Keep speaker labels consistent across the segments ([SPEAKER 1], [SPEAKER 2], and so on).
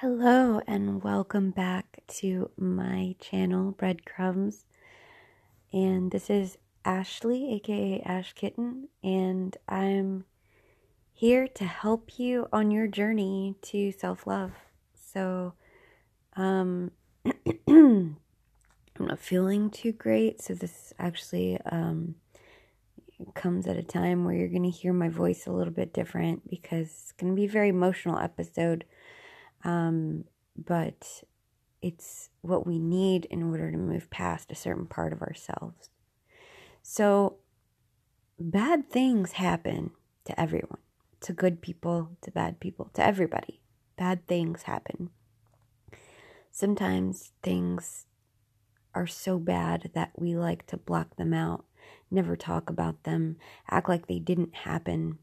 [SPEAKER 1] Hello, and welcome back to my channel, Breadcrumbs. And this is Ashley, aka Ash Kitten, and I'm here to help you on your journey to self love. So, um, I'm not feeling too great, so this actually um, comes at a time where you're going to hear my voice a little bit different because it's going to be a very emotional episode um, but it's what we need in order to move past a certain part of ourselves. So, bad things happen to everyone, to good people, to bad people, to everybody. Bad things happen. Sometimes things are so bad that we like to block them out, never talk about them, act like they didn't happen.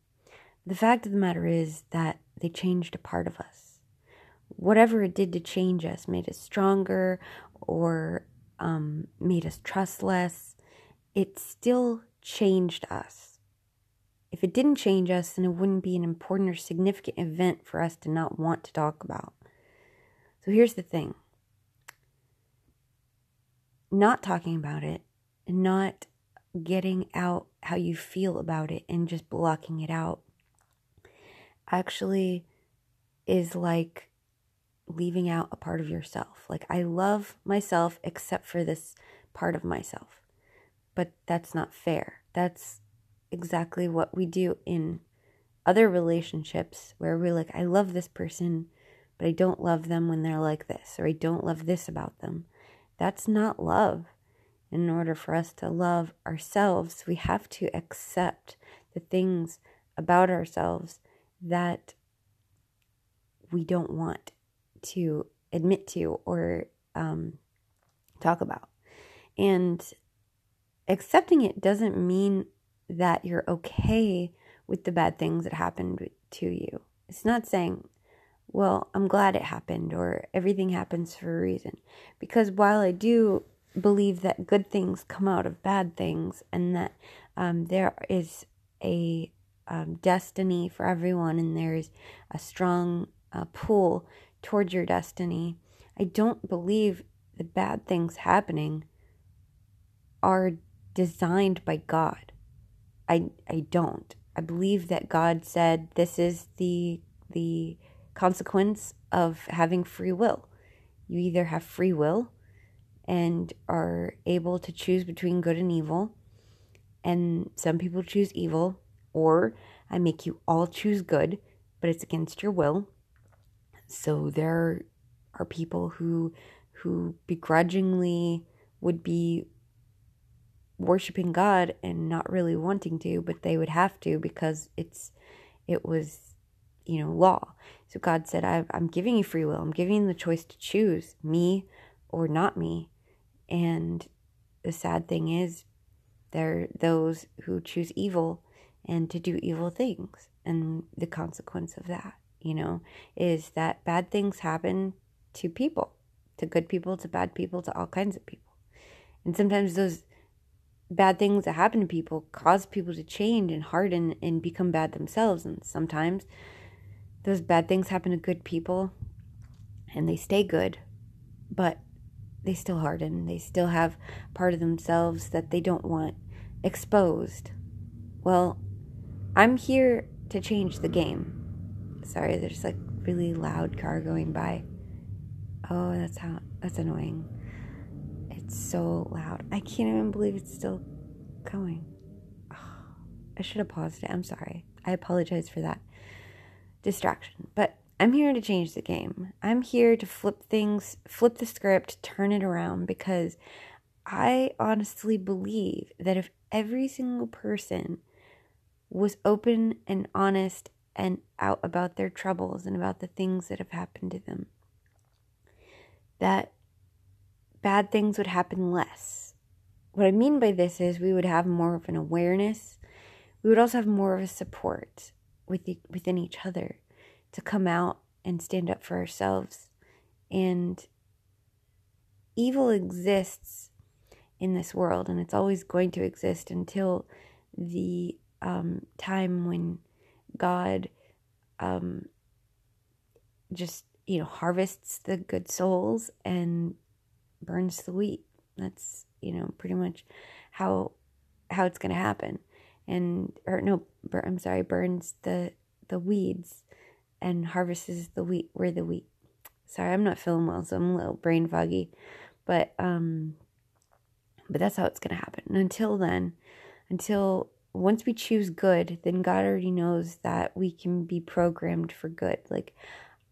[SPEAKER 1] The fact of the matter is that they changed a part of us whatever it did to change us, made us stronger or um, made us trust less, it still changed us. If it didn't change us, then it wouldn't be an important or significant event for us to not want to talk about. So here's the thing not talking about it, not getting out how you feel about it, and just blocking it out actually is like leaving out a part of yourself. Like, I love myself except for this part of myself. But that's not fair. That's exactly what we do in other relationships where we're like, I love this person, but I don't love them when they're like this, or I don't love this about them. That's not love. In order for us to love ourselves, we have to accept the things about ourselves that we don't want to admit to or um, talk about. And accepting it doesn't mean that you're okay with the bad things that happened to you. It's not saying, well, I'm glad it happened or everything happens for a reason. Because while I do believe that good things come out of bad things and that um, there is a um, destiny for everyone and there's a strong uh, pull towards your destiny. I don't believe the bad things happening are designed by God. I I don't. I believe that God said this is the the consequence of having free will. You either have free will and are able to choose between good and evil, and some people choose evil, or I make you all choose good, but it's against your will. So there are people who who begrudgingly would be worshiping God and not really wanting to, but they would have to because it's it was you know law. So God said, "I'm giving you free will. I'm giving you the choice to choose me or not me." And the sad thing is, there are those who choose evil and to do evil things, and the consequence of that you know, is that bad things happen to people, to good people, to bad people, to all kinds of people. And sometimes those bad things that happen to people cause people to change and harden and become bad themselves. And sometimes those bad things happen to good people and they stay good, but they still harden. They still have part of themselves that they don't want exposed. Well, I'm here to change the game. Sorry, there's like really loud car going by. Oh, that's how that's annoying. It's so loud. I can't even believe it's still going. Oh, I should have paused it. I'm sorry. I apologize for that distraction. But I'm here to change the game. I'm here to flip things, flip the script, turn it around because I honestly believe that if every single person was open and honest and out about their troubles and about the things that have happened to them. That bad things would happen less. What I mean by this is we would have more of an awareness. We would also have more of a support with the, within each other to come out and stand up for ourselves. And evil exists in this world, and it's always going to exist until the um, time when God um, just you know, harvests the good souls and burns the wheat. That's, you know, pretty much how how it's going to happen. And or no, bur- I'm sorry, burns the the weeds and harvests the wheat where the wheat. Sorry, I'm not feeling well, so I'm a little brain foggy. But um but that's how it's going to happen. And until then, until once we choose good, then God already knows that we can be programmed for good. Like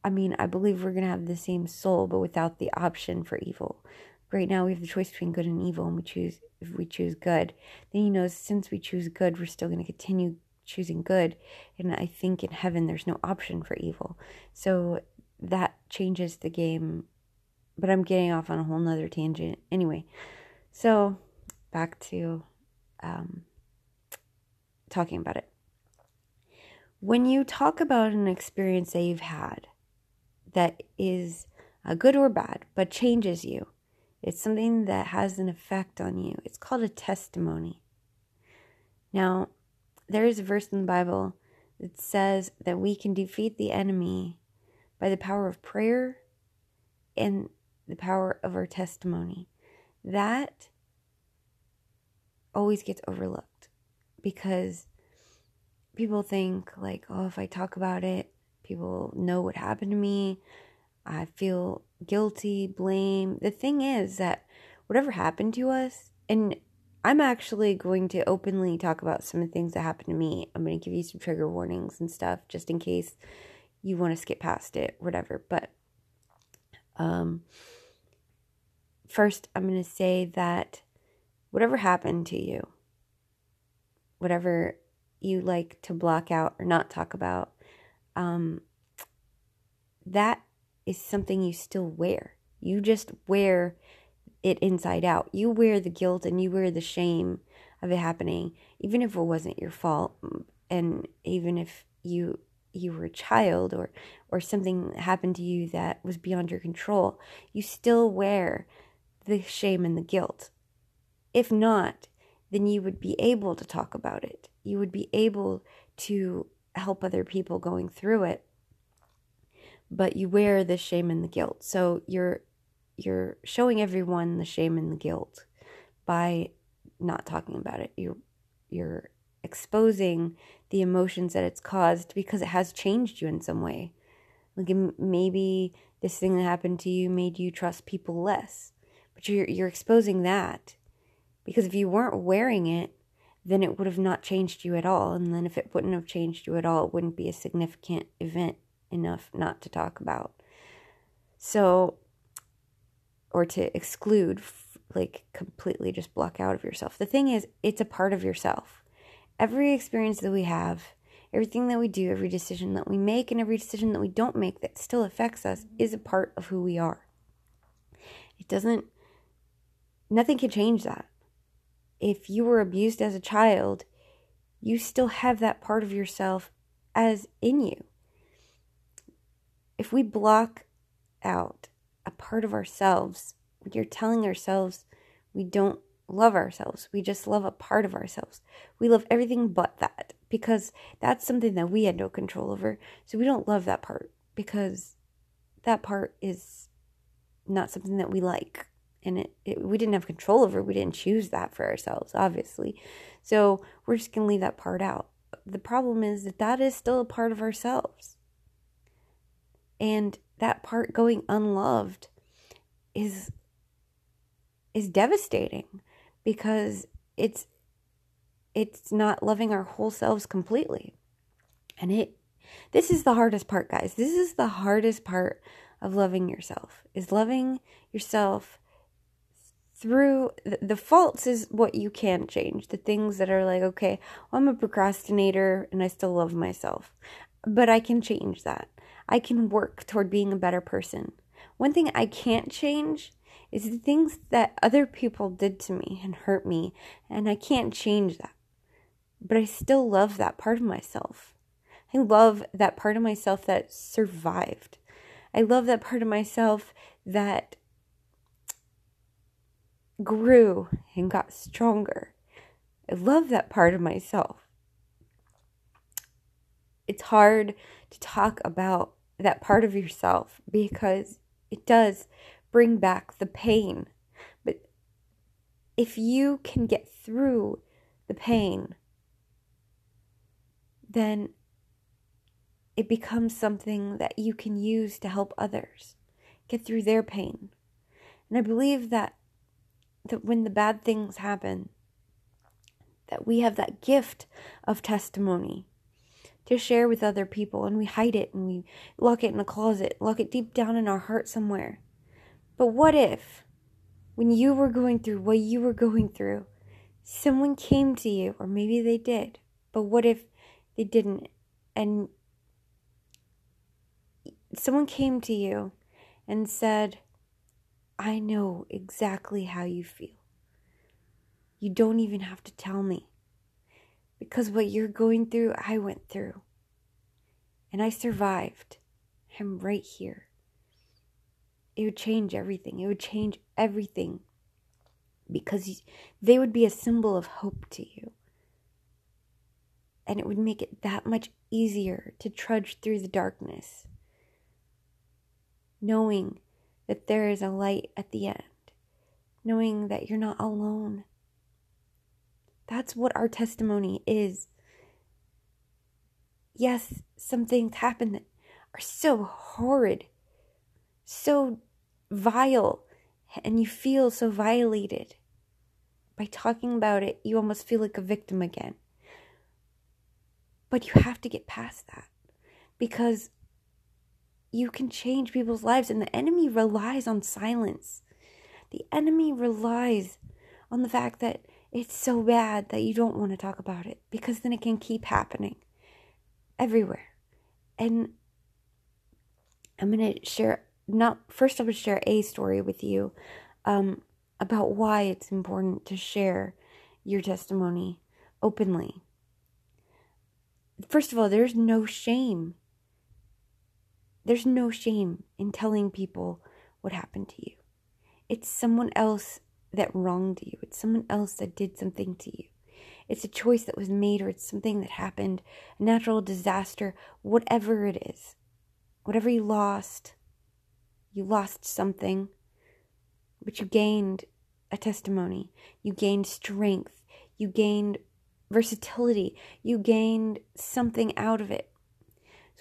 [SPEAKER 1] I mean, I believe we're going to have the same soul but without the option for evil. Right now we have the choice between good and evil and we choose if we choose good. Then he knows since we choose good, we're still going to continue choosing good. And I think in heaven there's no option for evil. So that changes the game. But I'm getting off on a whole nother tangent. Anyway, so back to um, talking about it. When you talk about an experience that you've had that is uh, good or bad, but changes you, it's something that has an effect on you. It's called a testimony. Now, there is a verse in the Bible that says that we can defeat the enemy by the power of prayer and the power of our testimony. That always gets overlooked because people think like, oh, if I talk about it, people know what happened to me. I feel guilty, blame. The thing is that whatever happened to us, and I'm actually going to openly talk about some of the things that happened to me. I'm going to give you some trigger warnings and stuff just in case you want to skip past it, whatever. But um, first, I'm going to say that whatever happened to you, whatever you like to block out or not talk about, um, that is something you still wear. You just wear it inside out. You wear the guilt and you wear the shame of it happening, even if it wasn't your fault, and even if you you were a child or or something happened to you that was beyond your control, you still wear the shame and the guilt. If not, then you would be able to talk about it. You would be able to help other people going through it. But you wear the shame and the guilt. So you're you're showing everyone the shame and the guilt by not talking about it. You're you're exposing the emotions that it's caused because it has changed you in some way. Like maybe this thing that happened to you made you trust people less, but you're you're exposing that because if you weren't wearing it, then it would have not changed you at all. And then if it wouldn't have changed you at all, it wouldn't be a significant event enough not to talk about. So or to exclude, like completely just block out of yourself. The thing is, it's a part of yourself. Every experience that we have, everything that we do, every decision that we make, and every decision that we don't make that still affects us is a part of who we are. It doesn't, nothing can change that. If you were abused as a child, you still have that part of yourself as in you. If we block out a part of ourselves. We're telling ourselves we don't love ourselves. We just love a part of ourselves. We love everything but that because that's something that we had no control over. So we don't love that part because that part is not something that we like. And it, it we didn't have control over. We didn't choose that for ourselves, obviously. So we're just going to leave that part out. The problem is that that is still a part of ourselves. And that part going unloved is is devastating because it's it's not loving our whole selves completely. And it this is the hardest part, guys. This is the hardest part of loving yourself. Is loving yourself through the, the faults is what you can change. The things that are like, okay, well, I'm a procrastinator and I still love myself. But I can change that. I can work toward being a better person. One thing I can't change is the things that other people did to me and hurt me, and I can't change that. But I still love that part of myself. I love that part of myself that survived. I love that part of myself that grew and got stronger. I love that part of myself. It's hard to talk about that part of yourself because it does bring back the pain. But if you can get through the pain, then it becomes something that you can use to help others get through their pain. And I believe that that when the bad things happen, that we have that gift of testimony to share with other people and we hide it and we lock it in a closet, lock it deep down in our heart somewhere. But what if when you were going through what you were going through, someone came to you, or maybe they did, but what if they didn't and someone came to you and said, I know exactly how you feel. You don't even have to tell me. Because what you're going through, I went through. And I survived. I'm right here. It would change everything. It would change everything. Because they would be a symbol of hope to you. And it would make it that much easier to trudge through the darkness knowing that there is a light at the end, knowing that you're not alone. That's what our testimony is. Yes, some things happen that are so horrid, so vile, and you feel so violated. By talking about it, you almost feel like a victim again. But you have to get past that because you can change people's lives, and the enemy relies on silence. The enemy relies on the fact that it's so bad that you don't want to talk about it because then it can keep happening everywhere. And I'm going to share, not first, I'm going to share a story with you um, about why it's important to share your testimony openly. First of all, there's no shame there's no shame in telling people what happened to you. It's someone else that wronged you, it's someone else that did something to you. It's a choice that was made, or it's something that happened, a natural disaster, whatever it is. Whatever you lost, you lost something, but you gained a testimony. You gained strength. You gained versatility. You gained something out of it.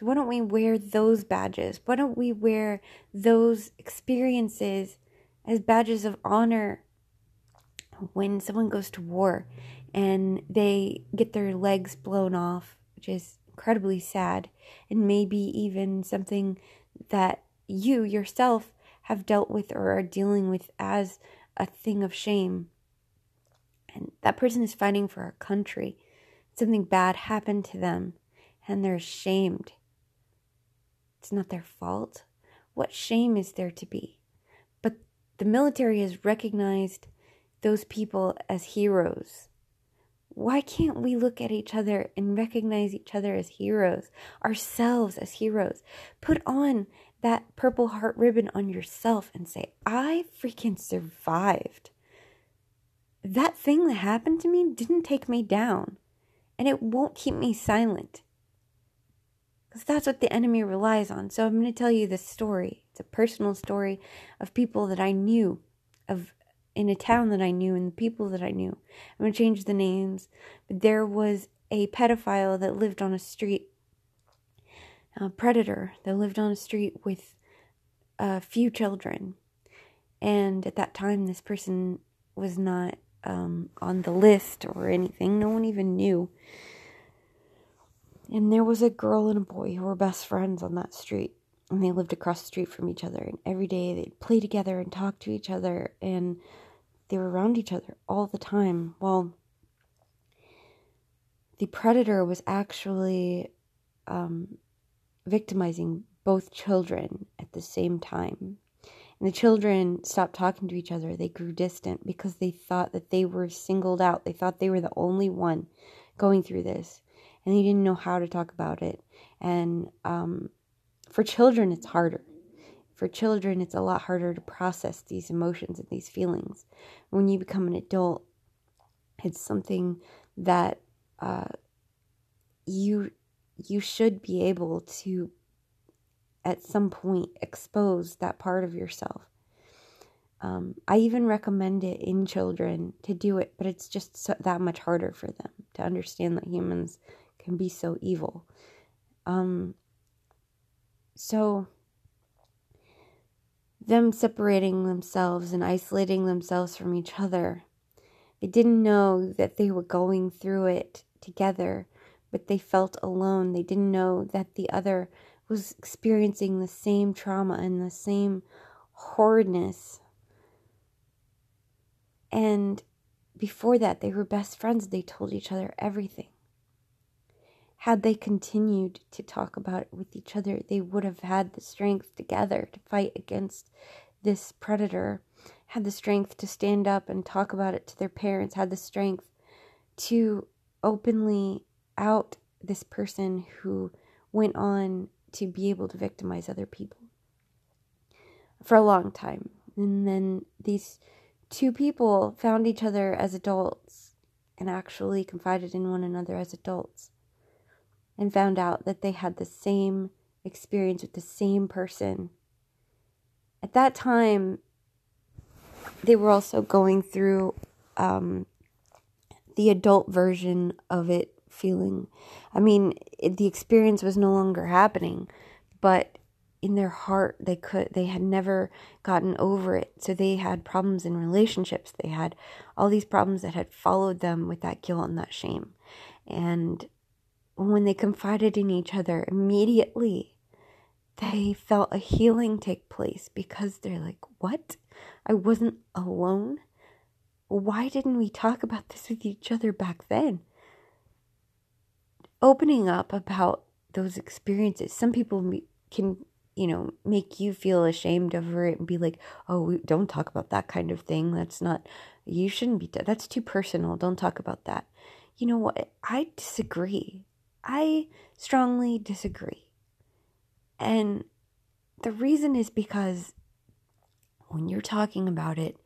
[SPEAKER 1] So why don't we wear those badges? Why don't we wear those experiences as badges of honor when someone goes to war and they get their legs blown off, which is incredibly sad, and maybe even something that you yourself have dealt with or are dealing with as a thing of shame. And that person is fighting for our country. Something bad happened to them, and they're ashamed it's not their fault. What shame is there to be? But the military has recognized those people as heroes. Why can't we look at each other and recognize each other as heroes, ourselves as heroes? Put on that purple heart ribbon on yourself and say, I freaking survived. That thing that happened to me didn't take me down, and it won't keep me silent. Because that's what the enemy relies on. So I'm going to tell you this story. It's a personal story of people that I knew, of in a town that I knew, and the people that I knew. I'm going to change the names. But there was a pedophile that lived on a street, a predator that lived on a street with a few children. And at that time, this person was not um, on the list or anything. No one even knew. And there was a girl and a boy who were best friends on that street. And they lived across the street from each other. And every day they'd play together and talk to each other. And they were around each other all the time. Well, the predator was actually um, victimizing both children at the same time. And the children stopped talking to each other. They grew distant because they thought that they were singled out. They thought they were the only one going through this and they didn't know how to talk about it. And um, for children, it's harder. For children, it's a lot harder to process these emotions and these feelings. When you become an adult, it's something that uh, you you should be able to at some point expose that part of yourself. Um, I even recommend it in children to do it, but it's just so, that much harder for them to understand that humans can be so evil. Um, so, them separating themselves and isolating themselves from each other, they didn't know that they were going through it together, but they felt alone. They didn't know that the other was experiencing the same trauma and the same horridness. And before that, they were best friends. They told each other everything. Had they continued to talk about it with each other, they would have had the strength together to fight against this predator, had the strength to stand up and talk about it to their parents, had the strength to openly out this person who went on to be able to victimize other people for a long time. And then these two people found each other as adults and actually confided in one another as adults and found out that they had the same experience with the same person. At that time, they were also going through um, the adult version of it feeling. I mean, it, the experience was no longer happening, but in their heart they could they had never gotten over it. So they had problems in relationships. They had all these problems that had followed them with that guilt and that shame. And when they confided in each other immediately, they felt a healing take place because they're like, "What? I wasn't alone." Why didn't we talk about this with each other back then? opening up about those experiences. Some people can, you know, make you feel ashamed over it and be like, "Oh, don't talk about that kind of thing. That's not you shouldn't be that's too personal. Don't talk about that." You know what? I disagree. I strongly disagree. And the reason is because when you're talking about it,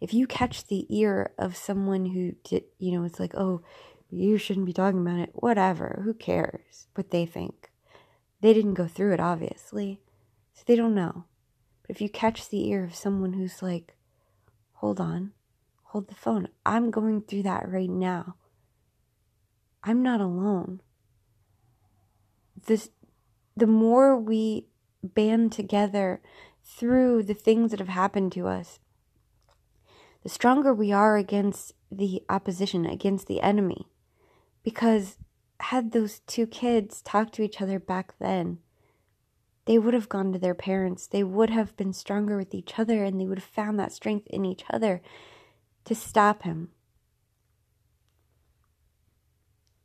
[SPEAKER 1] if you catch the ear of someone who did, you know, it's like, "Oh, you shouldn't be talking about it. Whatever. Who cares what they think? They didn't go through it, obviously. So they don't know. But if you catch the ear of someone who's like, hold on, hold the phone. I'm going through that right now. I'm not alone. This, the more we band together through the things that have happened to us, the stronger we are against the opposition, against the enemy. Because had those two kids talked to each other back then, they would have gone to their parents. They would have been stronger with each other and they would have found that strength in each other to stop him.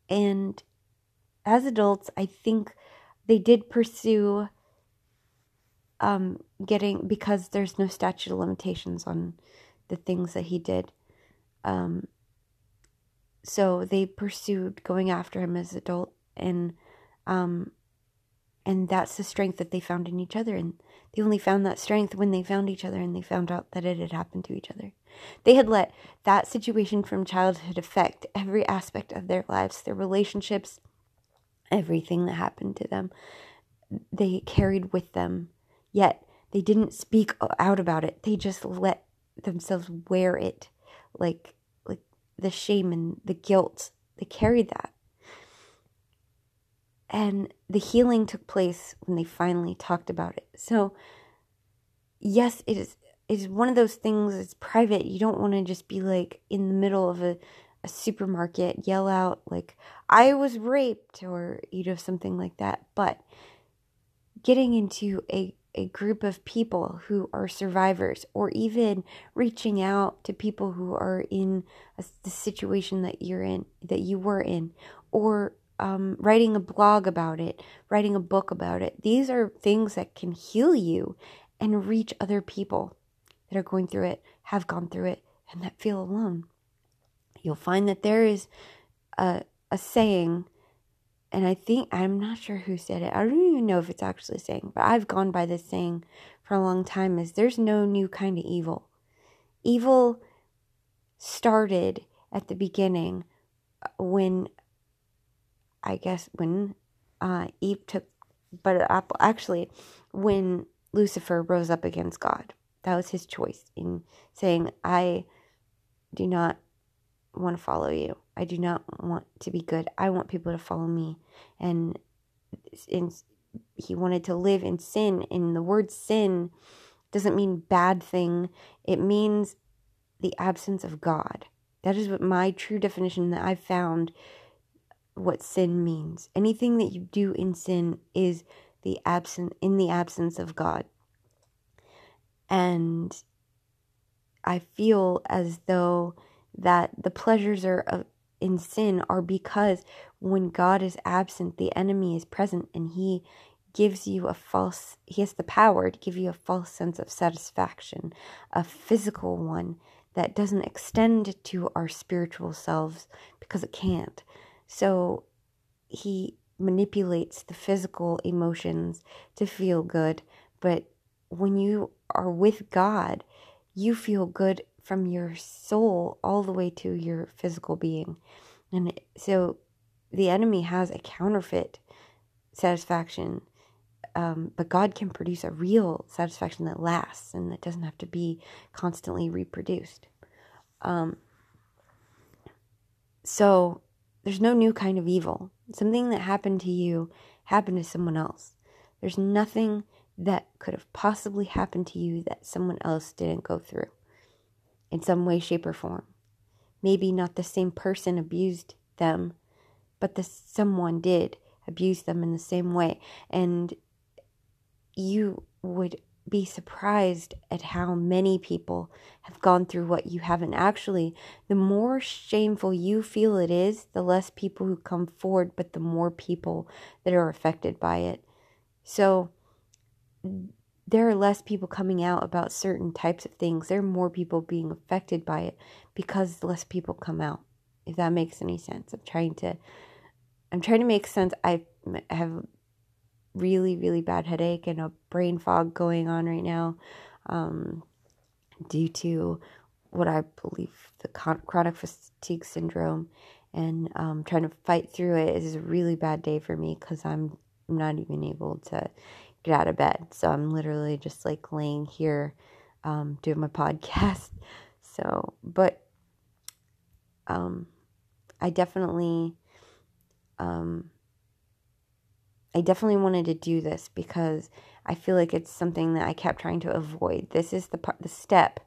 [SPEAKER 1] And as adults, I think they did pursue um, getting, because there's no statute of limitations on the things that he did. Um, so they pursued going after him as adult and um and that's the strength that they found in each other and they only found that strength when they found each other and they found out that it had happened to each other they had let that situation from childhood affect every aspect of their lives their relationships everything that happened to them they carried with them yet they didn't speak out about it they just let themselves wear it like like the shame and the guilt. They carried that. And the healing took place when they finally talked about it. So, yes, it is it is one of those things it's private. You don't want to just be like in the middle of a, a supermarket, yell out like, I was raped or you know, something like that. But getting into a a group of people who are survivors or even reaching out to people who are in a, the situation that you're in that you were in or um, writing a blog about it writing a book about it these are things that can heal you and reach other people that are going through it have gone through it and that feel alone you'll find that there is a, a saying and I think, I'm not sure who said it. I don't even know if it's actually saying, but I've gone by this saying for a long time is there's no new kind of evil. Evil started at the beginning uh, when, I guess, when uh, Eve took but apple actually, when Lucifer rose up against God, that was his choice in saying, I do not want to follow you. I do not want to be good. I want people to follow me. And he wanted to live in sin. And the word sin doesn't mean bad thing, it means the absence of God. That is what my true definition that I've found what sin means. Anything that you do in sin is the absent in the absence of God. And I feel as though that the pleasures are of, in sin are because when God is absent, the enemy is present and he gives you a false, he has the power to give you a false sense of satisfaction, a physical one that doesn't extend to our spiritual selves because it can't. So he manipulates the physical emotions to feel good, but when you are with God, you feel good from your soul all the way to your physical being. And so the enemy has a counterfeit satisfaction, um, but God can produce a real satisfaction that lasts and that doesn't have to be constantly reproduced. Um, so there's no new kind of evil. Something that happened to you happened to someone else. There's nothing that could have possibly happened to you that someone else didn't go through in some way, shape, or form. Maybe not the same person abused them, but the someone did abuse them in the same way. And you would be surprised at how many people have gone through what you haven't. Actually, the more shameful you feel it is, the less people who come forward, but the more people that are affected by it. So, there are less people coming out about certain types of things. There are more people being affected by it because less people come out. If that makes any sense. I'm trying to I'm trying to make sense. I have really really bad headache and a brain fog going on right now um, due to what I believe the chronic fatigue syndrome and um, trying to fight through it is a really bad day for me because I'm not even able to get out of bed. So I'm literally just like laying here um, doing my podcast. So, but um, I definitely, um, I definitely wanted to do this because I feel like it's something that I kept trying to avoid. This is the part, the step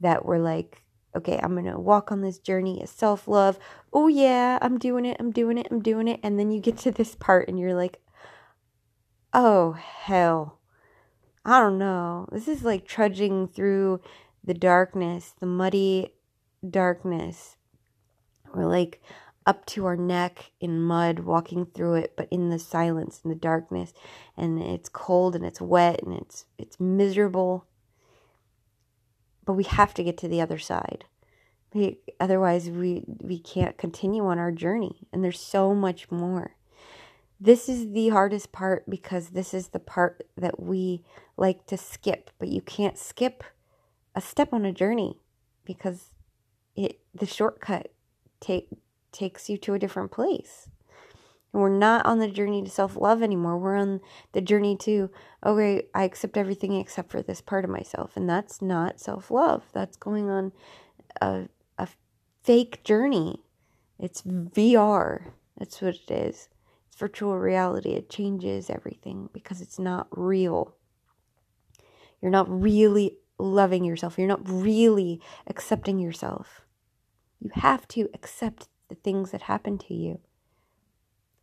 [SPEAKER 1] that we're like, okay, I'm gonna walk on this journey of self love. Oh yeah, I'm doing it. I'm doing it. I'm doing it. And then you get to this part and you're like, Oh, hell. I don't know. This is like trudging through the darkness, the muddy darkness. We're like up to our neck in mud, walking through it, but in the silence, in the darkness, and it's cold and it's wet and it's it's miserable. But we have to get to the other side. We, otherwise, we we can't continue on our journey, and there's so much more. This is the hardest part because this is the part that we like to skip, but you can't skip a step on a journey because it the shortcut take takes you to a different place. And we're not on the journey to self-love anymore. We're on the journey to okay, I accept everything except for this part of myself, and that's not self-love. That's going on a a fake journey. It's VR. That's what it is virtual reality, it changes everything because it's not real. You're not really loving yourself. You're not really accepting yourself. You have to accept the things that happen to you.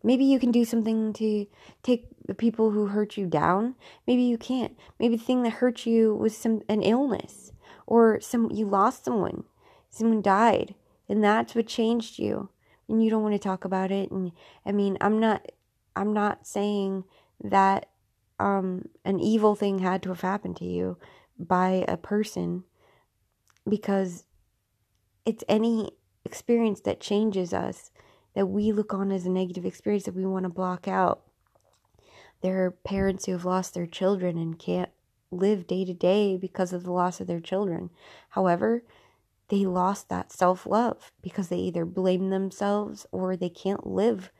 [SPEAKER 1] Maybe you can do something to take the people who hurt you down. Maybe you can't. Maybe the thing that hurt you was some an illness or some you lost someone. Someone died and that's what changed you and you don't want to talk about it and i mean i'm not i'm not saying that um an evil thing had to have happened to you by a person because it's any experience that changes us that we look on as a negative experience that we want to block out. There are parents who have lost their children and can't live day to day because of the loss of their children. However they lost that self love because they either blame themselves or they can't live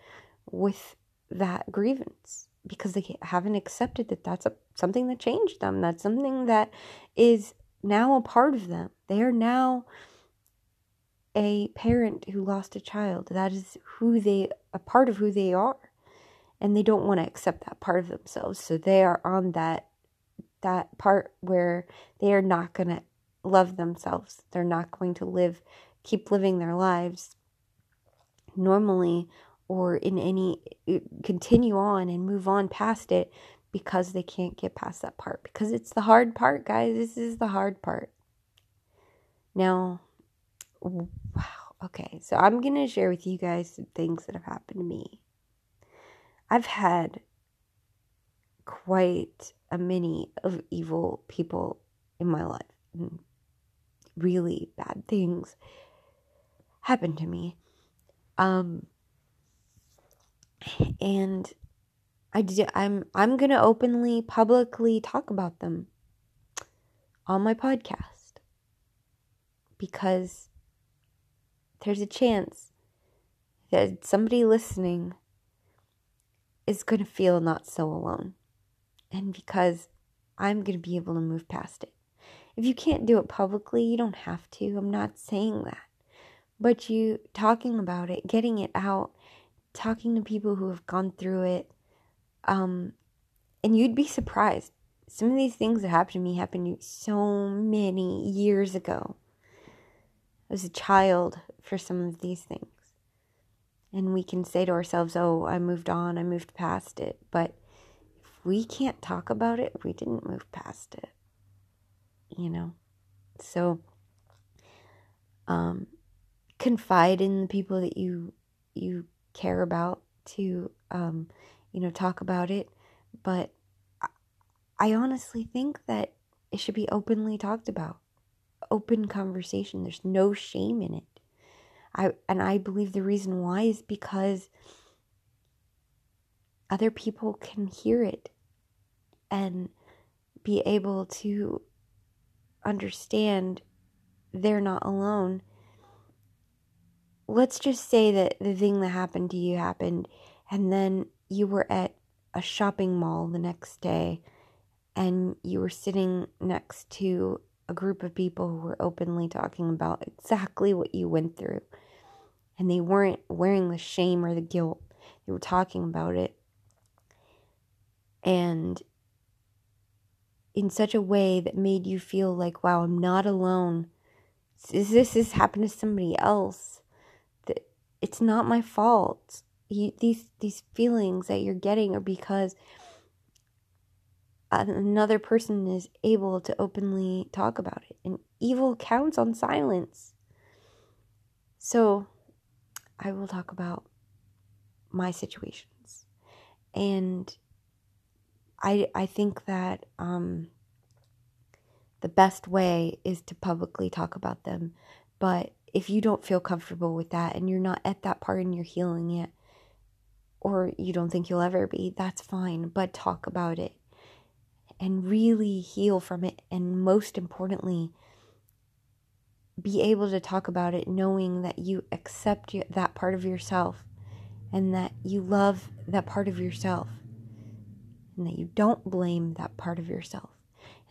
[SPEAKER 1] with that grievance. because they haven't accepted that that's a, something that changed them. That's something that is now a part of them. They are now a parent who lost a child. That is who they, a part of who they are. And they don't want to accept that part of themselves. So they are on that, that part where they are not going to love themselves. They're not going to live, keep living their lives normally or in any continue on and move on past it because they can't get past that part. Because it's the hard part guys. This is the hard part. Now wow. Okay. So i'm going to share with you guys some things that have happened to me. I've had quite a many of evil people in my life. And really bad things happen to me um and I did, I'm I'm to openly publicly talk about them on my podcast because there's a chance that somebody listening is to feel not so alone and because I'm to be able to move past it. If you can't do it publicly, you don't have to. I'm not saying that. But you talking about it, getting it out talking to people who have gone through it, um, and you'd be surprised. Some of these things that happened to me happened so many years ago. I was a child for some of these things. And we can say to ourselves, oh, I moved on, I moved past it. But if we can't talk about it, we didn't move past it. You know? So, um, confide in the people that you you care about to, um, you know, talk about it. But I honestly think that it should be openly talked about, open conversation. There's no shame in it. I and I believe the reason why is because other people can hear it and be able to understand they're not alone. Let's just say that the thing that happened to you happened and then you were at a shopping mall the next day and you were sitting next to a group of people who were openly talking about exactly what you went through. And they weren't wearing the shame or the guilt. They were talking about it. And in such a way that made you feel like wow i'm not alone. Is this has happened to somebody else. It's not my fault. You, these these feelings that you're getting are because another person is able to openly talk about it and evil counts on silence. So i will talk about my situations. And i i think that um the best way is to publicly talk about them but if you don't feel comfortable with that and you're not at that part in your healing yet, or you don't think you'll ever be, that's fine. But talk about it and really heal from it. And most importantly, be able to talk about it knowing that you accept that part of yourself and that you love that part of yourself and that you don't blame that part of yourself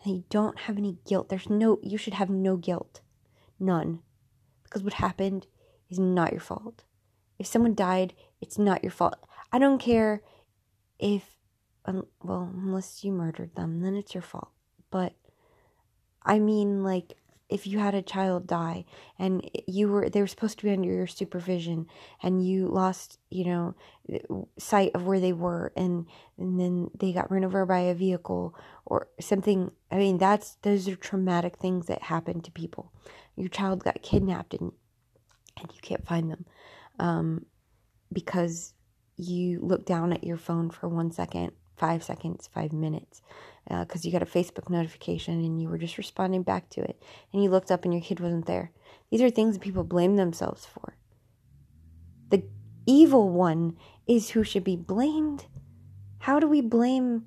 [SPEAKER 1] and that you don't have any guilt. There's no, you should have no guilt. None because what happened is not your fault. If someone died, it's not your fault. I don't care if, um, well, unless you murdered them, then it's your fault. But I mean, like, if you had a child die and you were they were supposed to be under your supervision and you lost you know sight of where they were and and then they got run over by a vehicle or something. I mean that's those are traumatic things that happen to people. Your child got kidnapped and and you can't find them um, because you look down at your phone for one second, five seconds, five minutes, because uh, you got a Facebook notification and you were just responding back to it, and you looked up and your kid wasn't there. These are things that people blame themselves for. The evil one is who should be blamed. How do we blame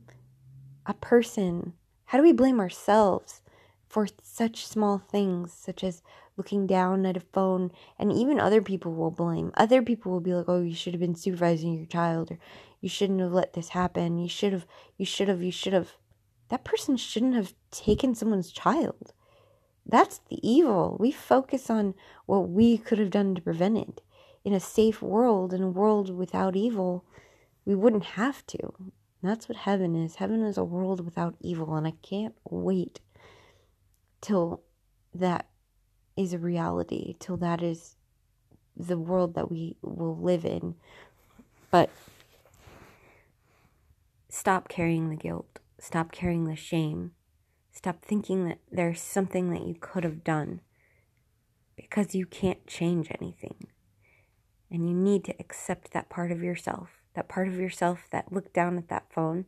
[SPEAKER 1] a person? How do we blame ourselves for such small things, such as looking down at a phone, and even other people will blame. Other people will be like, oh, you should have been supervising your child, or you shouldn't have let this happen. You should have, you should have, you should have. That person shouldn't have taken someone's child. That's the evil. We focus on what we could have done to prevent it. In a safe world, in a world without evil, we wouldn't have to. That's what heaven is. Heaven is a world without evil, and I can't wait till that is a reality, till that is the world that we will live in. But stop carrying the guilt, stop carrying the shame, stop thinking that there's something that you could have done because you can't change anything. And you need to accept that part of yourself that part of yourself that looked down at that phone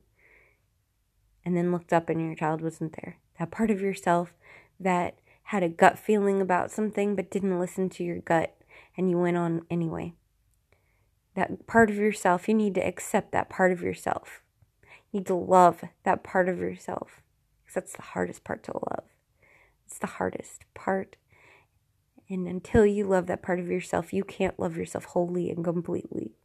[SPEAKER 1] and then looked up and your child wasn't there. That part of yourself that had a gut feeling about something but didn't listen to your gut and you went on anyway. That part of yourself, you need to accept that part of yourself. Need to love that part of yourself because that's the hardest part to love. It's the hardest part. And until you love that part of yourself, you can't love yourself wholly and completely.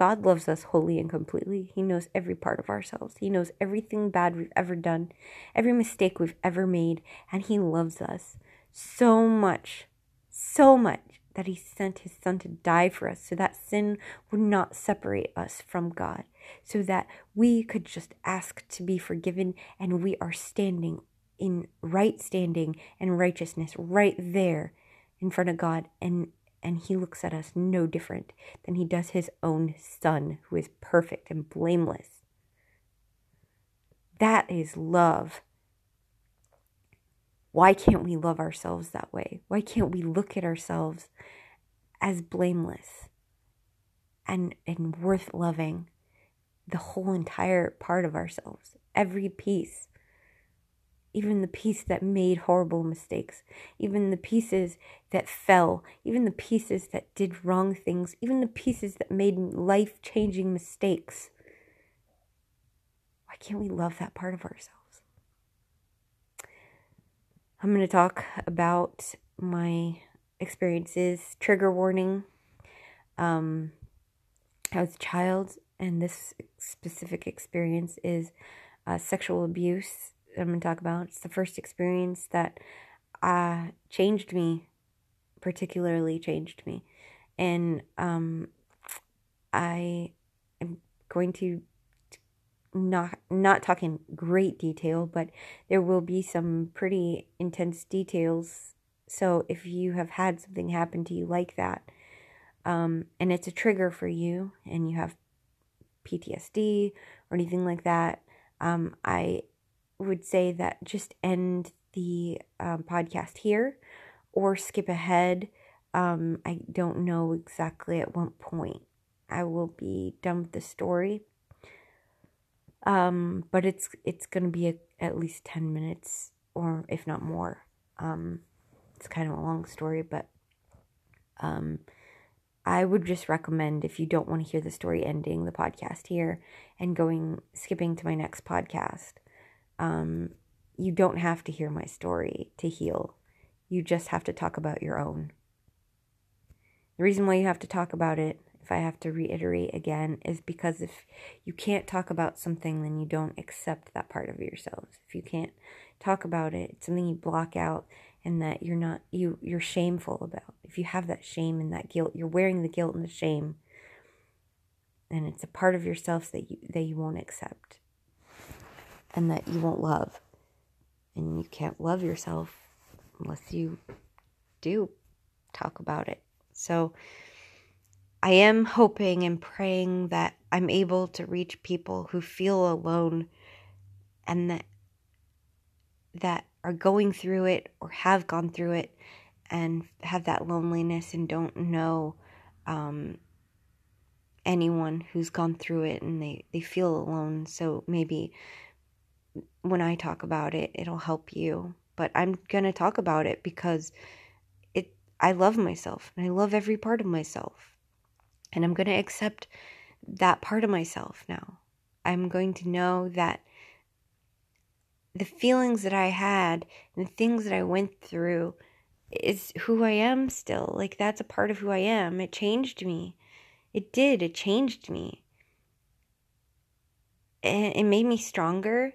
[SPEAKER 1] God loves us wholly and completely. He knows every part of ourselves. He knows everything bad we've ever done, every mistake we've ever made, and He loves us so much, so much that He sent His Son to die for us so that sin would not separate us from God, so that we could just ask to be forgiven and we are standing in right standing and righteousness right there in front of God and and he looks at us no different than he does his own son, who is perfect and blameless. That is love. Why can't we love ourselves that way? Why can't we look at ourselves as blameless and, and worth loving? The whole entire part of ourselves, every piece even the piece that made horrible mistakes, even the pieces that fell, even the pieces that did wrong things, even the pieces that made life changing mistakes. Why can't we love that part of ourselves? I'm going to talk about my experiences, trigger warning. Um, I was a child, and this specific experience is uh, sexual abuse I'm going to talk about. It's the first experience that uh, changed me, particularly changed me. And um, I am going to not not talk in great detail, but there will be some pretty intense details. So if you have had something happen to you like that, um, and it's a trigger for you, and you have PTSD or anything like that, um, I would say that just end the um, podcast here or skip ahead. Um, I don't know exactly at what point I will be done with the story. Um, but it's it's gonna be a, at least ten minutes, or if not more. Um, it's kind of a long story, but um, I would just recommend if you don't want to hear the story ending the podcast here and going skipping to my next podcast. Um, you don't have to hear my story to heal. You just have to talk about your own. The reason why you have to talk about it, if I have to reiterate again, is because if you can't talk about something, then you don't accept that part of yourselves. If you can't talk about it, it's something you block out and that you're not you you're shameful about. If you have that shame and that guilt, you're wearing the guilt and the shame, and it's a part of yourself that you that you won't accept and that you won't love. And you can't love yourself unless you do talk about it. So I am hoping and praying that I'm able to reach people who feel alone and that that are going through it or have gone through it and have that loneliness and don't know um, anyone who's gone through it and they, they feel alone. So maybe when I talk about it, it'll help you. But I'm going to talk about it because it I love myself and I love every part of myself. And I'm going to accept that part of myself now. I'm going to know that the feelings that I had and the things that I went through is who I am still. Like that's a part of who I am. It changed me. It did. It changed me. it made me stronger.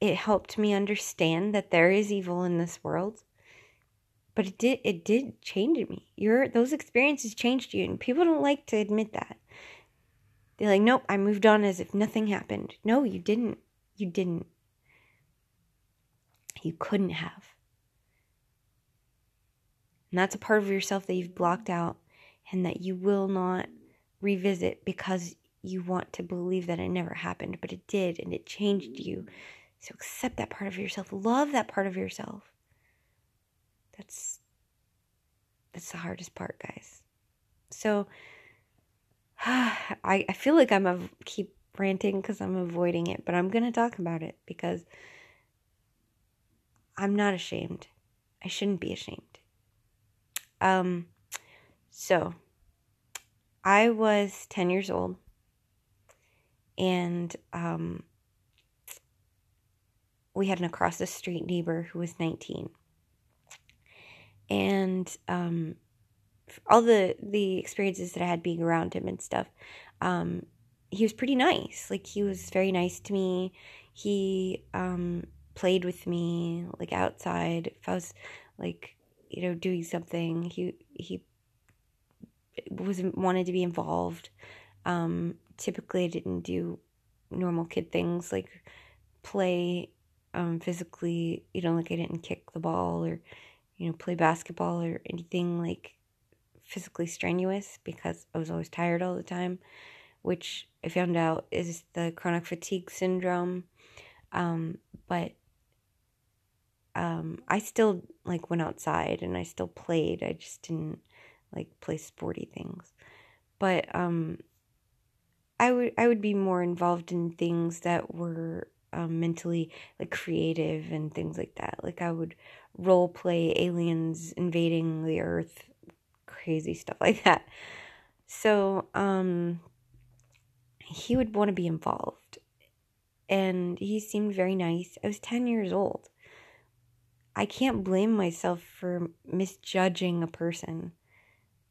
[SPEAKER 1] It helped me understand that there is evil in this world. But it did it did change me. Your those experiences changed you and people don't like to admit that. They're like, "Nope, I moved on as if nothing happened." No, you didn't. You didn't. You couldn't have. And that's a part of yourself that you've blocked out and that you will not revisit because you want to believe that it never happened, but it did and it changed you. So accept that part of yourself. Love that part of yourself. That's that's the hardest part, guys. So I I feel like I'm a keep ranting cuz I'm avoiding it, but I'm going to talk about it because I'm not ashamed. I shouldn't be ashamed. Um so I was 10 years old and um, we had an across the street neighbor who was 19 and um, all the the experiences that i had being around him and stuff um, he was pretty nice. Like he was very nice to me. He um, played with me like outside. If i was like you know doing something he he was wanted to be involved. Um, typically I didn't do normal kid things like play um, physically, you know, like I didn't kick the ball or, you know, play basketball or anything like physically strenuous because I was always tired all the time, which I found out is the chronic fatigue syndrome. Um, but um, I still like went outside and I still played. I just didn't like play sporty things. But um, I would I would be more involved in things that were um, mentally like creative and things like that. Like I would role play aliens invading the earth, crazy stuff like that. So um, he would want to be involved, and he seemed very nice. I was ten years old. I can't blame myself for misjudging a person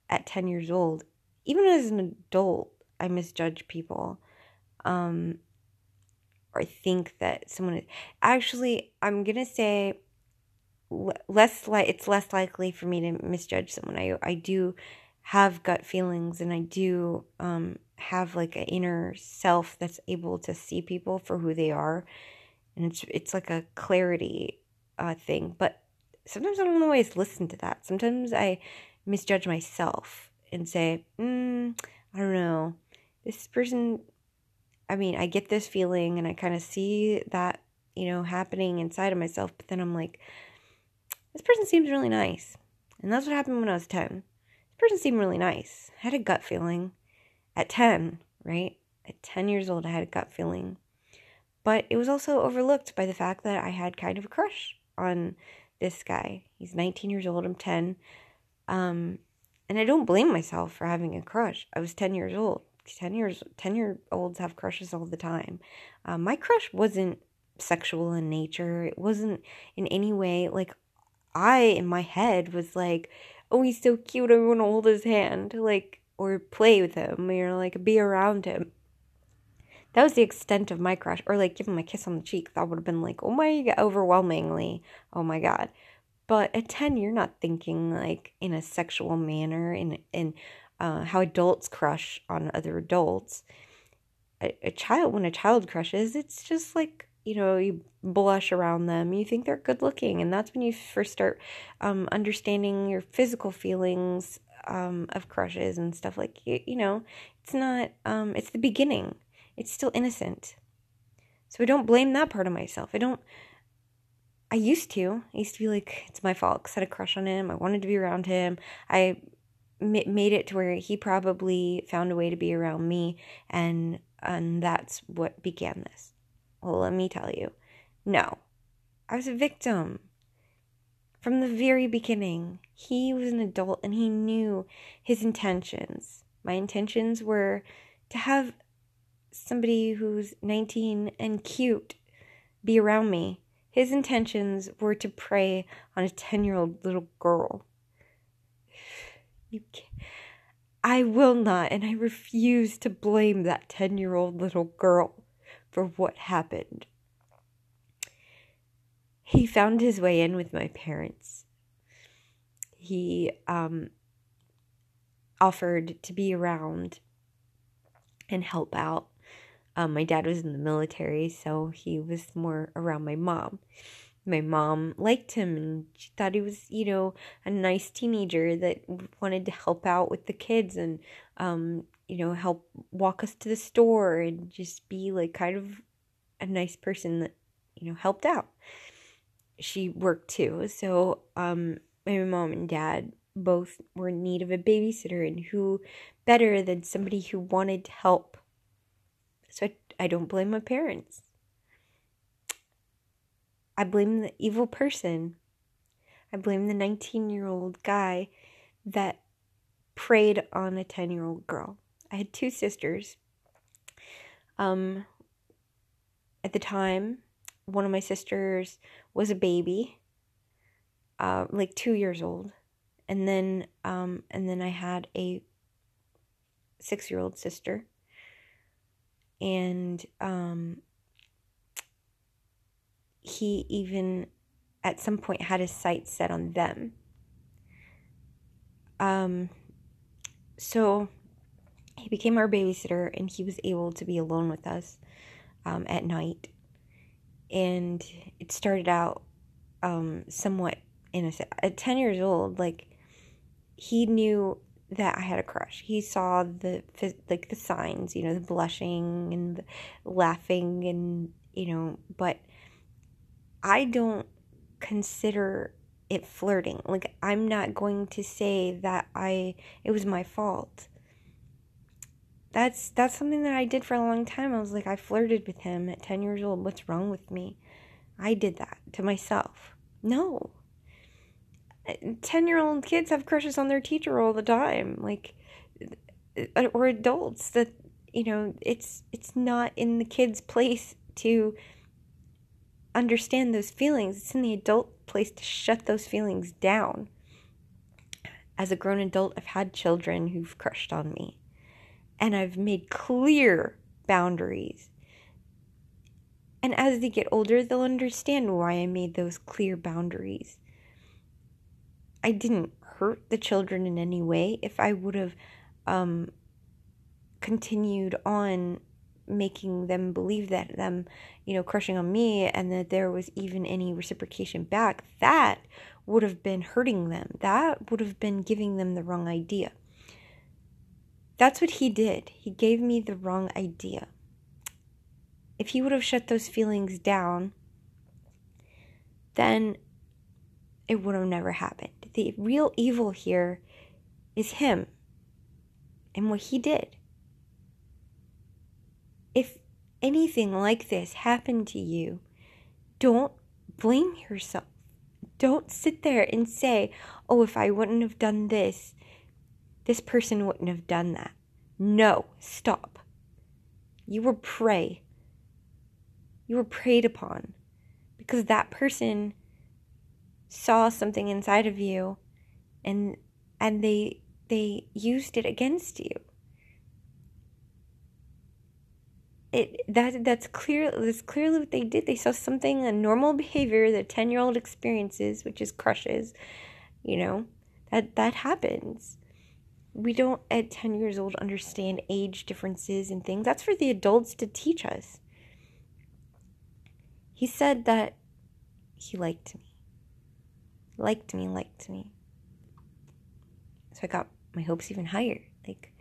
[SPEAKER 1] at 10 years old. Even as an adult, I misjudge people. Um, or think that someone is actually i'm gonna say less like it's less likely for me to misjudge someone i i do have gut feelings and i do um have like an inner self that's able to see people for who they are and it's it's like a clarity uh thing but sometimes i don't always listen to that sometimes i misjudge myself and say mm, i don't know this person I mean, I get this feeling and I kind of see that, you know, happening inside of myself, but then I'm like, this person seems really nice. And that's what happened when I was 10. This person seemed really nice. I had a gut feeling at 10, right? At 10 years old, I had a gut feeling. But it was also overlooked by the fact that I had kind of a crush on this guy. He's 19 years old, I'm 10. Um, and I don't blame myself for having a crush. I was 10 years old. 10 years 10 year olds have crushes all the time um, my crush wasn't sexual in nature it wasn't in any way like i in my head was like oh he's so cute i want to hold his hand like or play with him or like be around him. That was the extent of my crush or like give him a kiss on the cheek. That would have been like oh my god overwhelmingly oh my god. But at 10 you're not thinking like in a sexual manner in in uh, how adults crush on other adults. A, a child, when a child crushes, it's just like you know you blush around them. You think they're good looking and that's when you first start um, understanding your physical feelings um, of crushes and stuff like you, you know it's not um, it's the beginning. It's still innocent. So i don't blame that part of myself. I don't i used to i used to be like it's my fault because i had a crush on him. I wanted to be around him. I made it to where he probably found a way to be around me and and that's what began this. Well let me tell you. No. I was a victim from the very beginning he was an adult and he knew his intentions my intentions were to have somebody who's 19 and cute be around me his intentions were to prey on a 10 year old little girl you I will not, and I refuse to blame that 10 year old little girl for what happened. He found his way in with my parents. He um, offered to be around and help out. Um, my dad was in the military, so he was more around my mom my mom liked him and she thought he was, you know, a nice teenager that wanted to help out with the kids and, um, you know, help walk us to the store and just be like kind of a nice person that, you know, helped out. She worked too. So, um, my mom and dad both were in need of a babysitter and who better than somebody who wanted to help. So I, I don't blame my parents. I blame the evil person. I blame the 19 year old guy that preyed on a 10 year old girl. I had two sisters. Um, at the time, one of my sisters was a baby, uh, like two years old, and then um, and then I had a six year old sister, and um, he even at some point had his sights set on them. Um, so he became our babysitter and he was able to be alone with us um, at night. And it started out um, somewhat innocent. At 10 years old, like, he knew that I had a crush. He saw the like the signs, you know, the blushing and the laughing and you know, but I don't consider it flirting. Like I'm not going to say that I it was my fault. That's that's something that I did for a long time. I was like I flirted with him at 10 years old. What's wrong with me? I did that to myself. No. 10-year-old kids have crushes on their teacher all the time. Like uh, or adults that you know, it's it's not in the kid's place to understand those feelings. It's in the adult place to shut those feelings down. As a grown adult, I've had children who've crushed on me, and I've made clear boundaries. And as they get older, they'll understand why I made those clear boundaries. I didn't hurt the children in any way. If I would have um, continued on making them believe that them, you know, crushing on me and that there was even any reciprocation back, that would have been hurting them. That would have been giving them the wrong idea. That's what he did. He gave me the wrong idea. If he would have shut those feelings down, then it would have never happened. The real evil here is him and what he did if anything like this happened to you, don't blame yourself. Don't sit there and say, oh, if I wouldn't have done this, this person wouldn't have done that. No, stop. You were prey. You were preyed upon because that person saw something inside of you and and they they used it against you it that that's clear that's clearly what they did. They saw something a normal behavior that ten year old experiences, which is crushes, you know, that that happens. We don't at ten years old understand age differences and things. That's for the adults to teach us. He said that he liked me. Liked me, liked me. So I got my hopes even higher. Like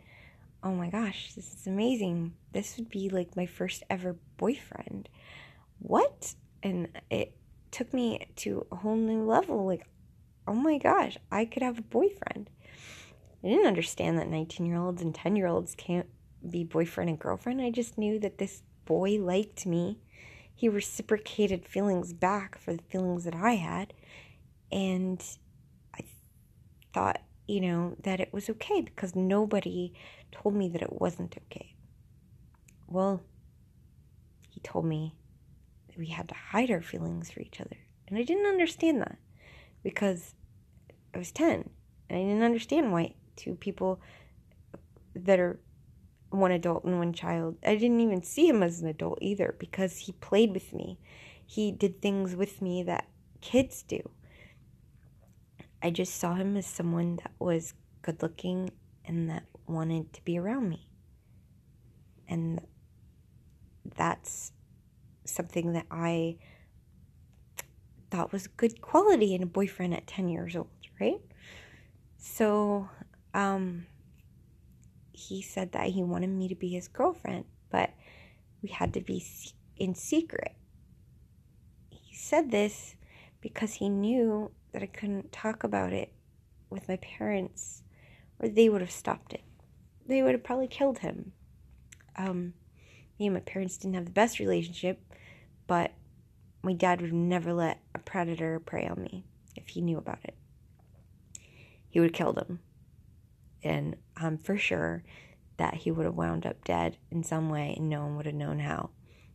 [SPEAKER 1] oh my gosh, this is amazing. This would be like my first ever boyfriend. What? And it took me to a whole new level. Like, oh my gosh, I could have a boyfriend. I didn't understand that 19 year olds and 10 year olds can't be boyfriend and girlfriend. I just knew that this boy liked me. He reciprocated feelings back for the feelings that I had. And I thought, you know, that it was okay because nobody told me that it wasn't okay. Well, he told me that we had to hide our feelings for each other. And I didn't understand that because I was 10 and I didn't understand why two people that are one adult and one child. I didn't even see him as an adult either because he played with me. He did things with me that kids do. I just saw him as someone that was good looking and that wanted to be around me. And that's something that I thought was good quality in a boyfriend at 10 years old, right? So, um, he said that he wanted me to be his girlfriend, but we had to be in secret. He said this because he knew that I couldn't talk about it with my parents, or they would have stopped it. They would have probably killed him. Um, me and my parents didn't have the best relationship, but my dad would never let a predator prey on me if he knew about it. He would have killed him. And I'm for sure that he would have wound up dead in some way and no one would have known how.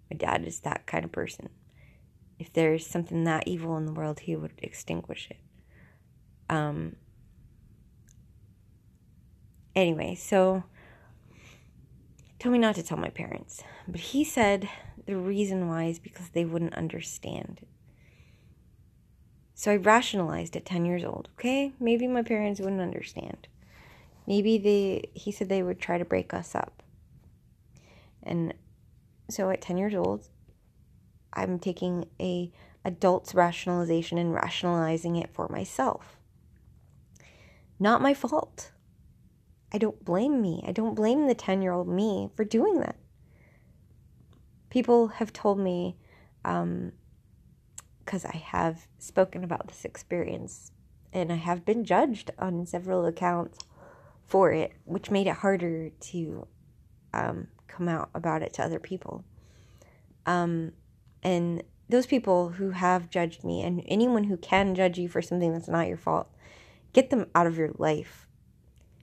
[SPEAKER 1] My dad is that kind of person. If there's something that evil in the world, he would extinguish it. Um, anyway, so told me not to tell my parents, but he said the reason why is because they wouldn't understand. So I rationalized at 10 years old, okay? Maybe my parents wouldn't understand. Maybe they he said they would try to break us up. And so at 10 years old, I'm taking a adult's rationalization and rationalizing it for myself. Not my fault. I don't blame me. I don't blame the 10 year old me for doing that. People have told me, because um, I have spoken about this experience and I have been judged on several accounts for it, which made it harder to um, come out about it to other people. Um, and those people who have judged me and anyone who can judge you for something that's not your fault, get them out of your life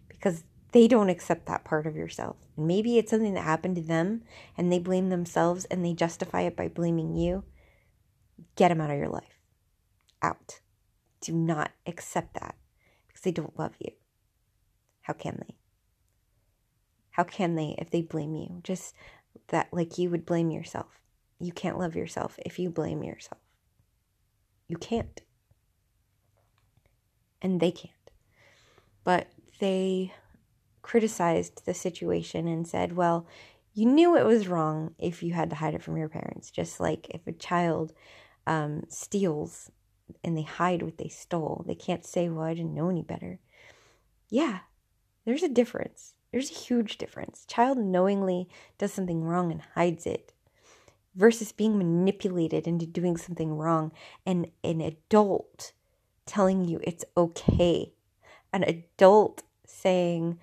[SPEAKER 1] because they don't accept that part of yourself. And maybe it's something that happened to them and they blame themselves and they justify it by blaming you. Get them out of your life. Out. Do not accept that because they don't love you. How can they? How can they if they blame you? Just that, like you would blame yourself. You can't love yourself if you blame yourself. You can't. And they can't. But they criticized the situation and said, well, you knew it was wrong if you had to hide it from your parents. Just like if a child um, steals and they hide what they stole, they can't say, well, I didn't know any better. Yeah, there's a difference. There's a huge difference. Child knowingly does something wrong and hides it versus being manipulated into doing something wrong and an adult telling you it's okay. An adult saying,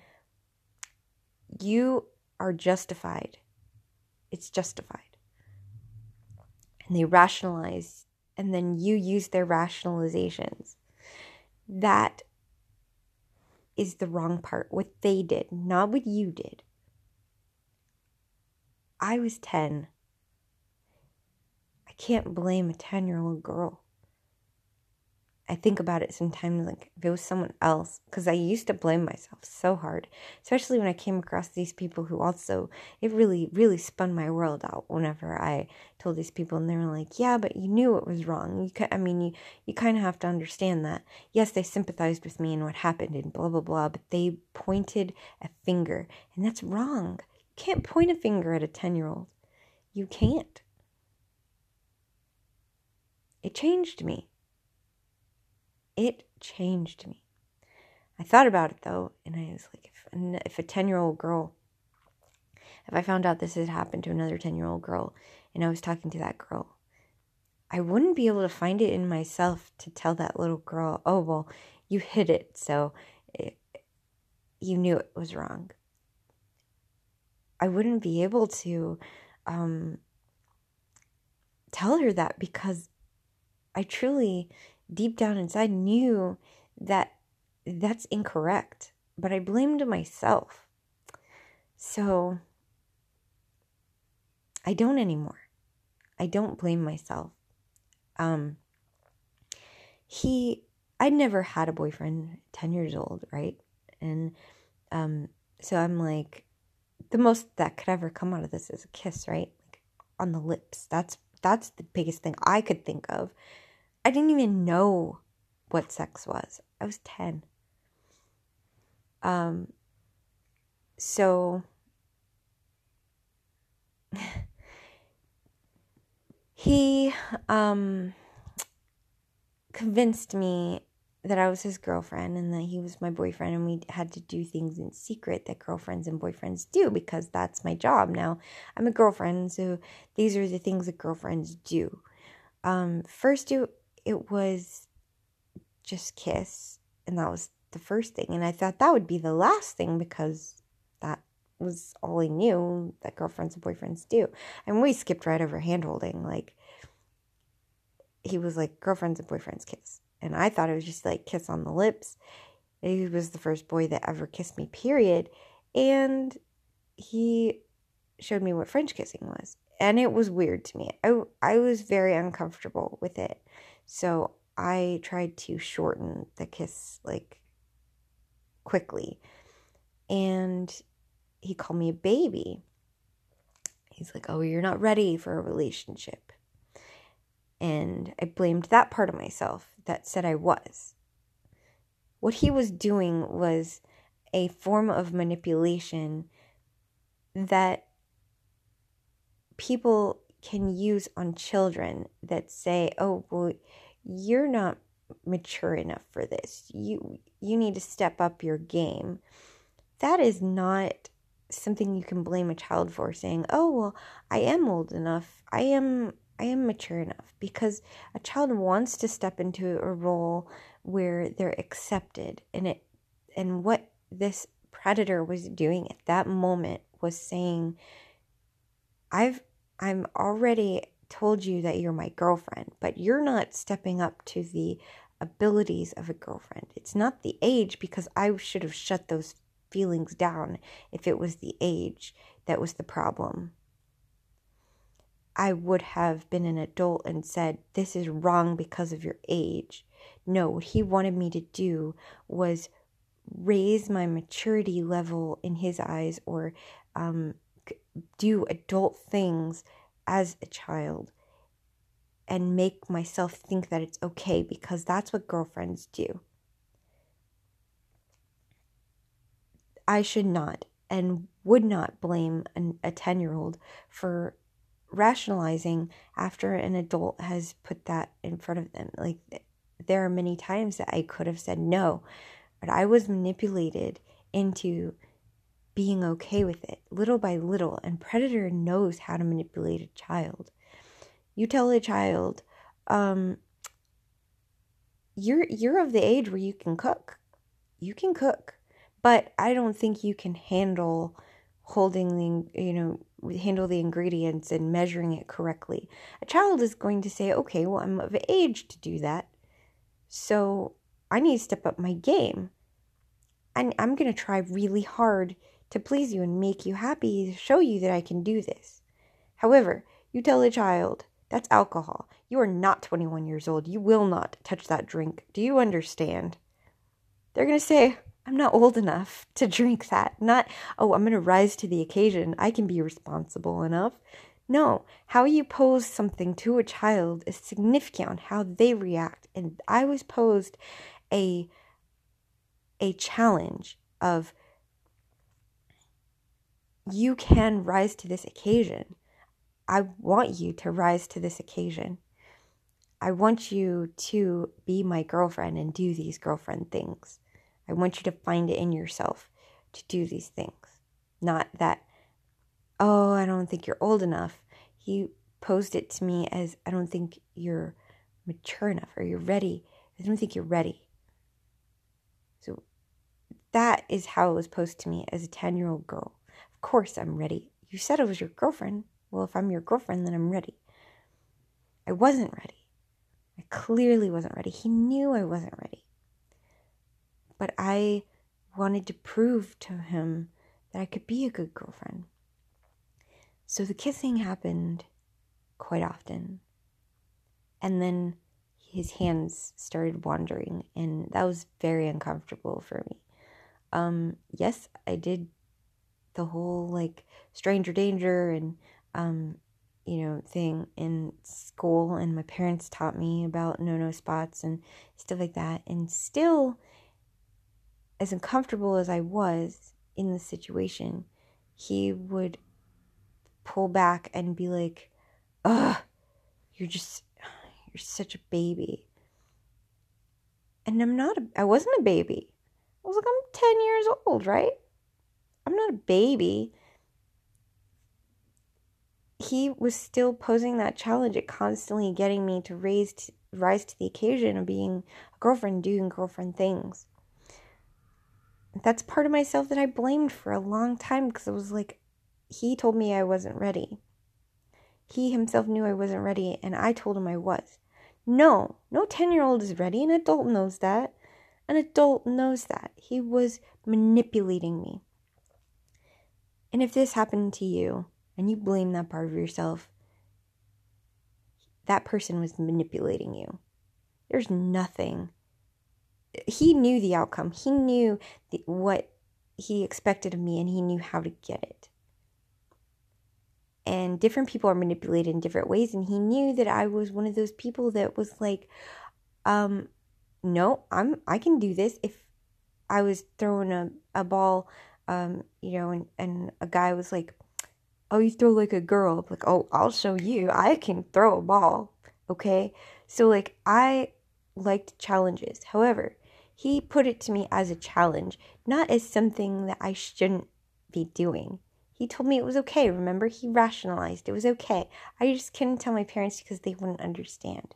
[SPEAKER 1] you are justified. It's justified. And they rationalize, and then you use their rationalizations. That is the wrong part. What they did, not what you did. I was 10. Can't blame a 10 year old girl. I think about it sometimes like if it was someone else, because I used to blame myself so hard, especially when I came across these people who also, it really, really spun my world out whenever I told these people, and they were like, yeah, but you knew it was wrong. You, I mean, you, you kind of have to understand that. Yes, they sympathized with me and what happened and blah, blah, blah, but they pointed a finger, and that's wrong. You can't point a finger at a 10 year old. You can't. It changed me it changed me. I thought about it though, and I was like, if, if a 10 year old girl, if I found out this had happened to another 10 year old girl, and I was talking to that girl, I wouldn't be able to find it in myself to tell that little girl, oh, well, you hid it, so it, you knew it was wrong. I wouldn't be able to um, tell her that because I truly deep down inside knew that that's incorrect, but I blamed myself. So I don't anymore. I don't blame myself. Um he I'd never had a boyfriend 10 years old, right? And um So I'm like, the most that could ever come out of this is a kiss, right? Like on the lips. That's that's the biggest thing I could think of. I didn't even know what sex was. I was 10. Um so he um convinced me that I was his girlfriend and that he was my boyfriend, and we had to do things in secret that girlfriends and boyfriends do because that's my job. Now, I'm a girlfriend, so these are the things that girlfriends do. Um, first, it, it was just kiss, and that was the first thing, and I thought that would be the last thing because that was all I knew that girlfriends and boyfriends do. And we skipped right over hand holding. Like, he was like, girlfriends and boyfriends kiss and I thought it was just like kiss on the lips. He was the first boy that ever kissed me, period. And he showed me what French kissing was. And it was weird to me. I, I was very uncomfortable with it. So I tried to shorten the kiss like quickly. And he called me a baby. He's like, Oh, you're not ready for a relationship. And I blamed that part of myself that said I was. What he was doing was a form of manipulation that people can use on children that say, "Oh, well, you're not mature enough for this. You you need to step up your game." That is not something you can blame a child for saying, "Oh, well, I am old enough. I am I am mature enough because a child wants to step into a role where they're accepted and it and what this predator was doing at that moment was saying I've I'm already told you that you're my girlfriend, but you're not stepping up to the abilities of a girlfriend. It's not the age because I should have shut those feelings down if it was the age that was the problem. I would have been an adult and said, This is wrong because of your age. No, what he wanted me to do was raise my maturity level in his eyes or um, do adult things as a child and make myself think that it's okay because that's what girlfriends do. I should not and would not blame an, a 10 year old for rationalizing after an adult has put that in front of them. Like, there are many times that I could have said no, but I was manipulated into being okay with it little by little. And Predator knows how to manipulate a child. You tell a child, um, you're you're of the age where you can cook. You can cook, but I don't think you can handle holding the you know handle the ingredients and measuring it correctly. A child is going to say, okay, well, I'm of age to do that. So I need to step up my game. And I'm going to try really hard to please you and make you happy, to show you that I can do this. However, you tell a child, that's alcohol. You are not 21 years old. You will not touch that drink. Do you understand? They're going to say, I'm not old enough to drink that. Not, oh, I'm going to rise to the occasion. I can be responsible enough. No, how you pose something to a child is significant on how they react. And I was posed a a challenge of you can rise to this occasion. I want you to rise to this occasion. I want you to be my girlfriend and do these girlfriend things. I want you to find it in yourself to do these things. Not that, oh, I don't think you're old enough. He posed it to me as, I don't think you're mature enough or you're ready. I don't think you're ready. So that is how it was posed to me as a 10 year old girl. Of course, I'm ready. You said I was your girlfriend. Well, if I'm your girlfriend, then I'm ready. I wasn't ready. I clearly wasn't ready. He knew I wasn't ready but I wanted to prove to him that I could be a good girlfriend. So the kissing happened quite often. And then his hands started wandering, and that was very uncomfortable for me. Um, yes, I did the whole like stranger danger and um you know thing in school and my parents taught me about no no spots and stuff like that. And still as uncomfortable as I was in the situation he would pull back and be like ugh you're just you're such a baby. And I'm not a, I wasn't a baby. I was like I'm 10 years old right I'm not a baby he was still posing that challenge at constantly getting me to raise to, rise to the occasion of being a girlfriend, doing girlfriend things. That's part of myself that I blamed for a long time because it was like he told me I wasn't ready. He himself knew I wasn't ready, and I told him I was. No, no 10 year old is ready. An adult knows that. An adult knows that. He was manipulating me. And if this happened to you, and you blame that part of yourself, that person was manipulating you. There's nothing. He knew the outcome. He knew the, what he expected of me and he knew how to get it. And different people are manipulated in different ways. And he knew that I was one of those people that was like, um, no, I'm I can do this. If I was throwing a, a ball, um, you know, and, and a guy was like, oh, you throw like a girl. Like, oh, I'll show you. I can throw a ball. Okay. So, like, I liked challenges. However, he put it to me as a challenge, not as something that I shouldn't be doing. He told me it was okay. Remember, he rationalized it was okay. I just couldn't tell my parents because they wouldn't understand.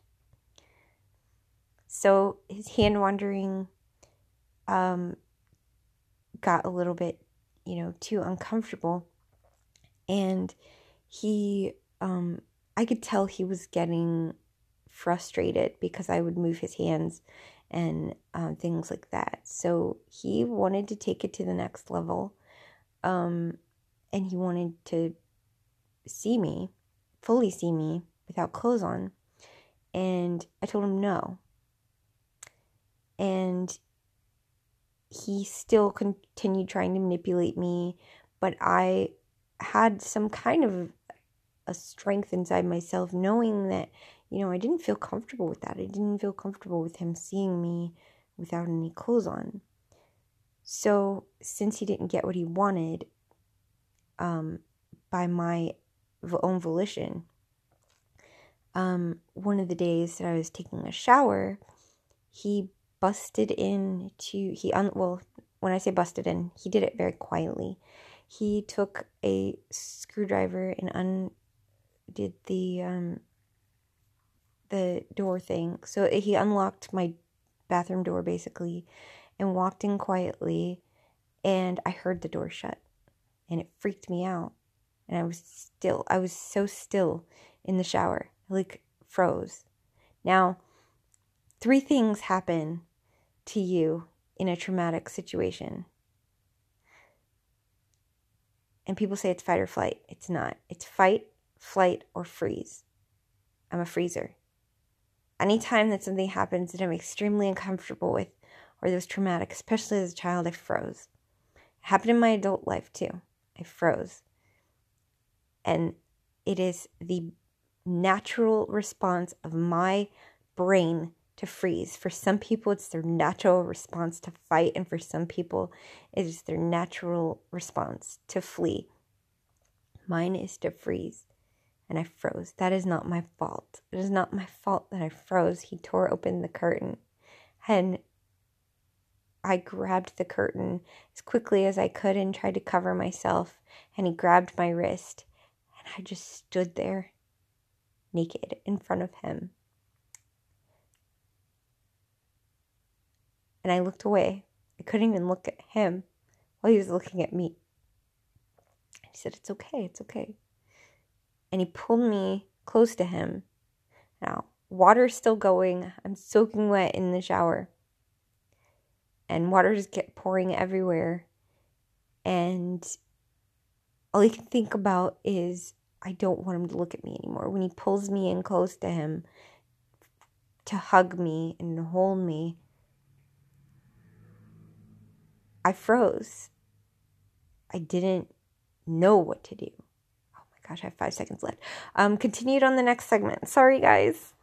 [SPEAKER 1] So his hand wandering um, got a little bit, you know, too uncomfortable and he um I could tell he was getting frustrated because I would move his hands and um, things like that. So he wanted to take it to the next level, um, and he wanted to see me, fully see me without clothes on. And I told him no. And he still continued trying to manipulate me, but I had some kind of a strength inside myself knowing that you know I didn't feel comfortable with that. I didn't feel comfortable with him seeing me without any clothes on. So, since he didn't get what he wanted um, by my own volition, um, one of the days that I was taking a shower, he busted in to he un well when I say busted in, he did it very quietly he took a screwdriver and undid the um, the door thing. So he unlocked my bathroom door basically and walked in quietly and I heard the door shut and it freaked me out. And I was still I was so still in the shower. Like froze. Now, three things happen to you in a traumatic situation. And people say it's fight or flight. It's not. It's fight, flight, or freeze. I'm a freezer. Anytime that something happens that I'm extremely uncomfortable with or that was traumatic, especially as a child, I froze. It happened in my adult life too. I froze. And it is the natural response of my brain to freeze. For some people, it's their natural response to fight, and for some people, it is their natural response to flee. Mine is to freeze, and I froze. That is not my fault. It is not my fault that I froze. He tore open the curtain, and I grabbed the curtain as quickly as I could and tried to cover myself, and he grabbed my wrist, and I just stood there naked in front of him and I looked away. I couldn't even look at him while he was looking at me. He said, It's okay, it's okay. And he pulled me close to him. Now, water's still going. I'm soaking wet in the shower. And water just kept pouring everywhere. And all I can think about is I don't want him to look at me anymore. When he pulls me in close to him to hug me and hold me, I froze. I didn't
[SPEAKER 2] know what to do. Oh my gosh, I have five seconds left. Um, continued on the next segment. Sorry, guys.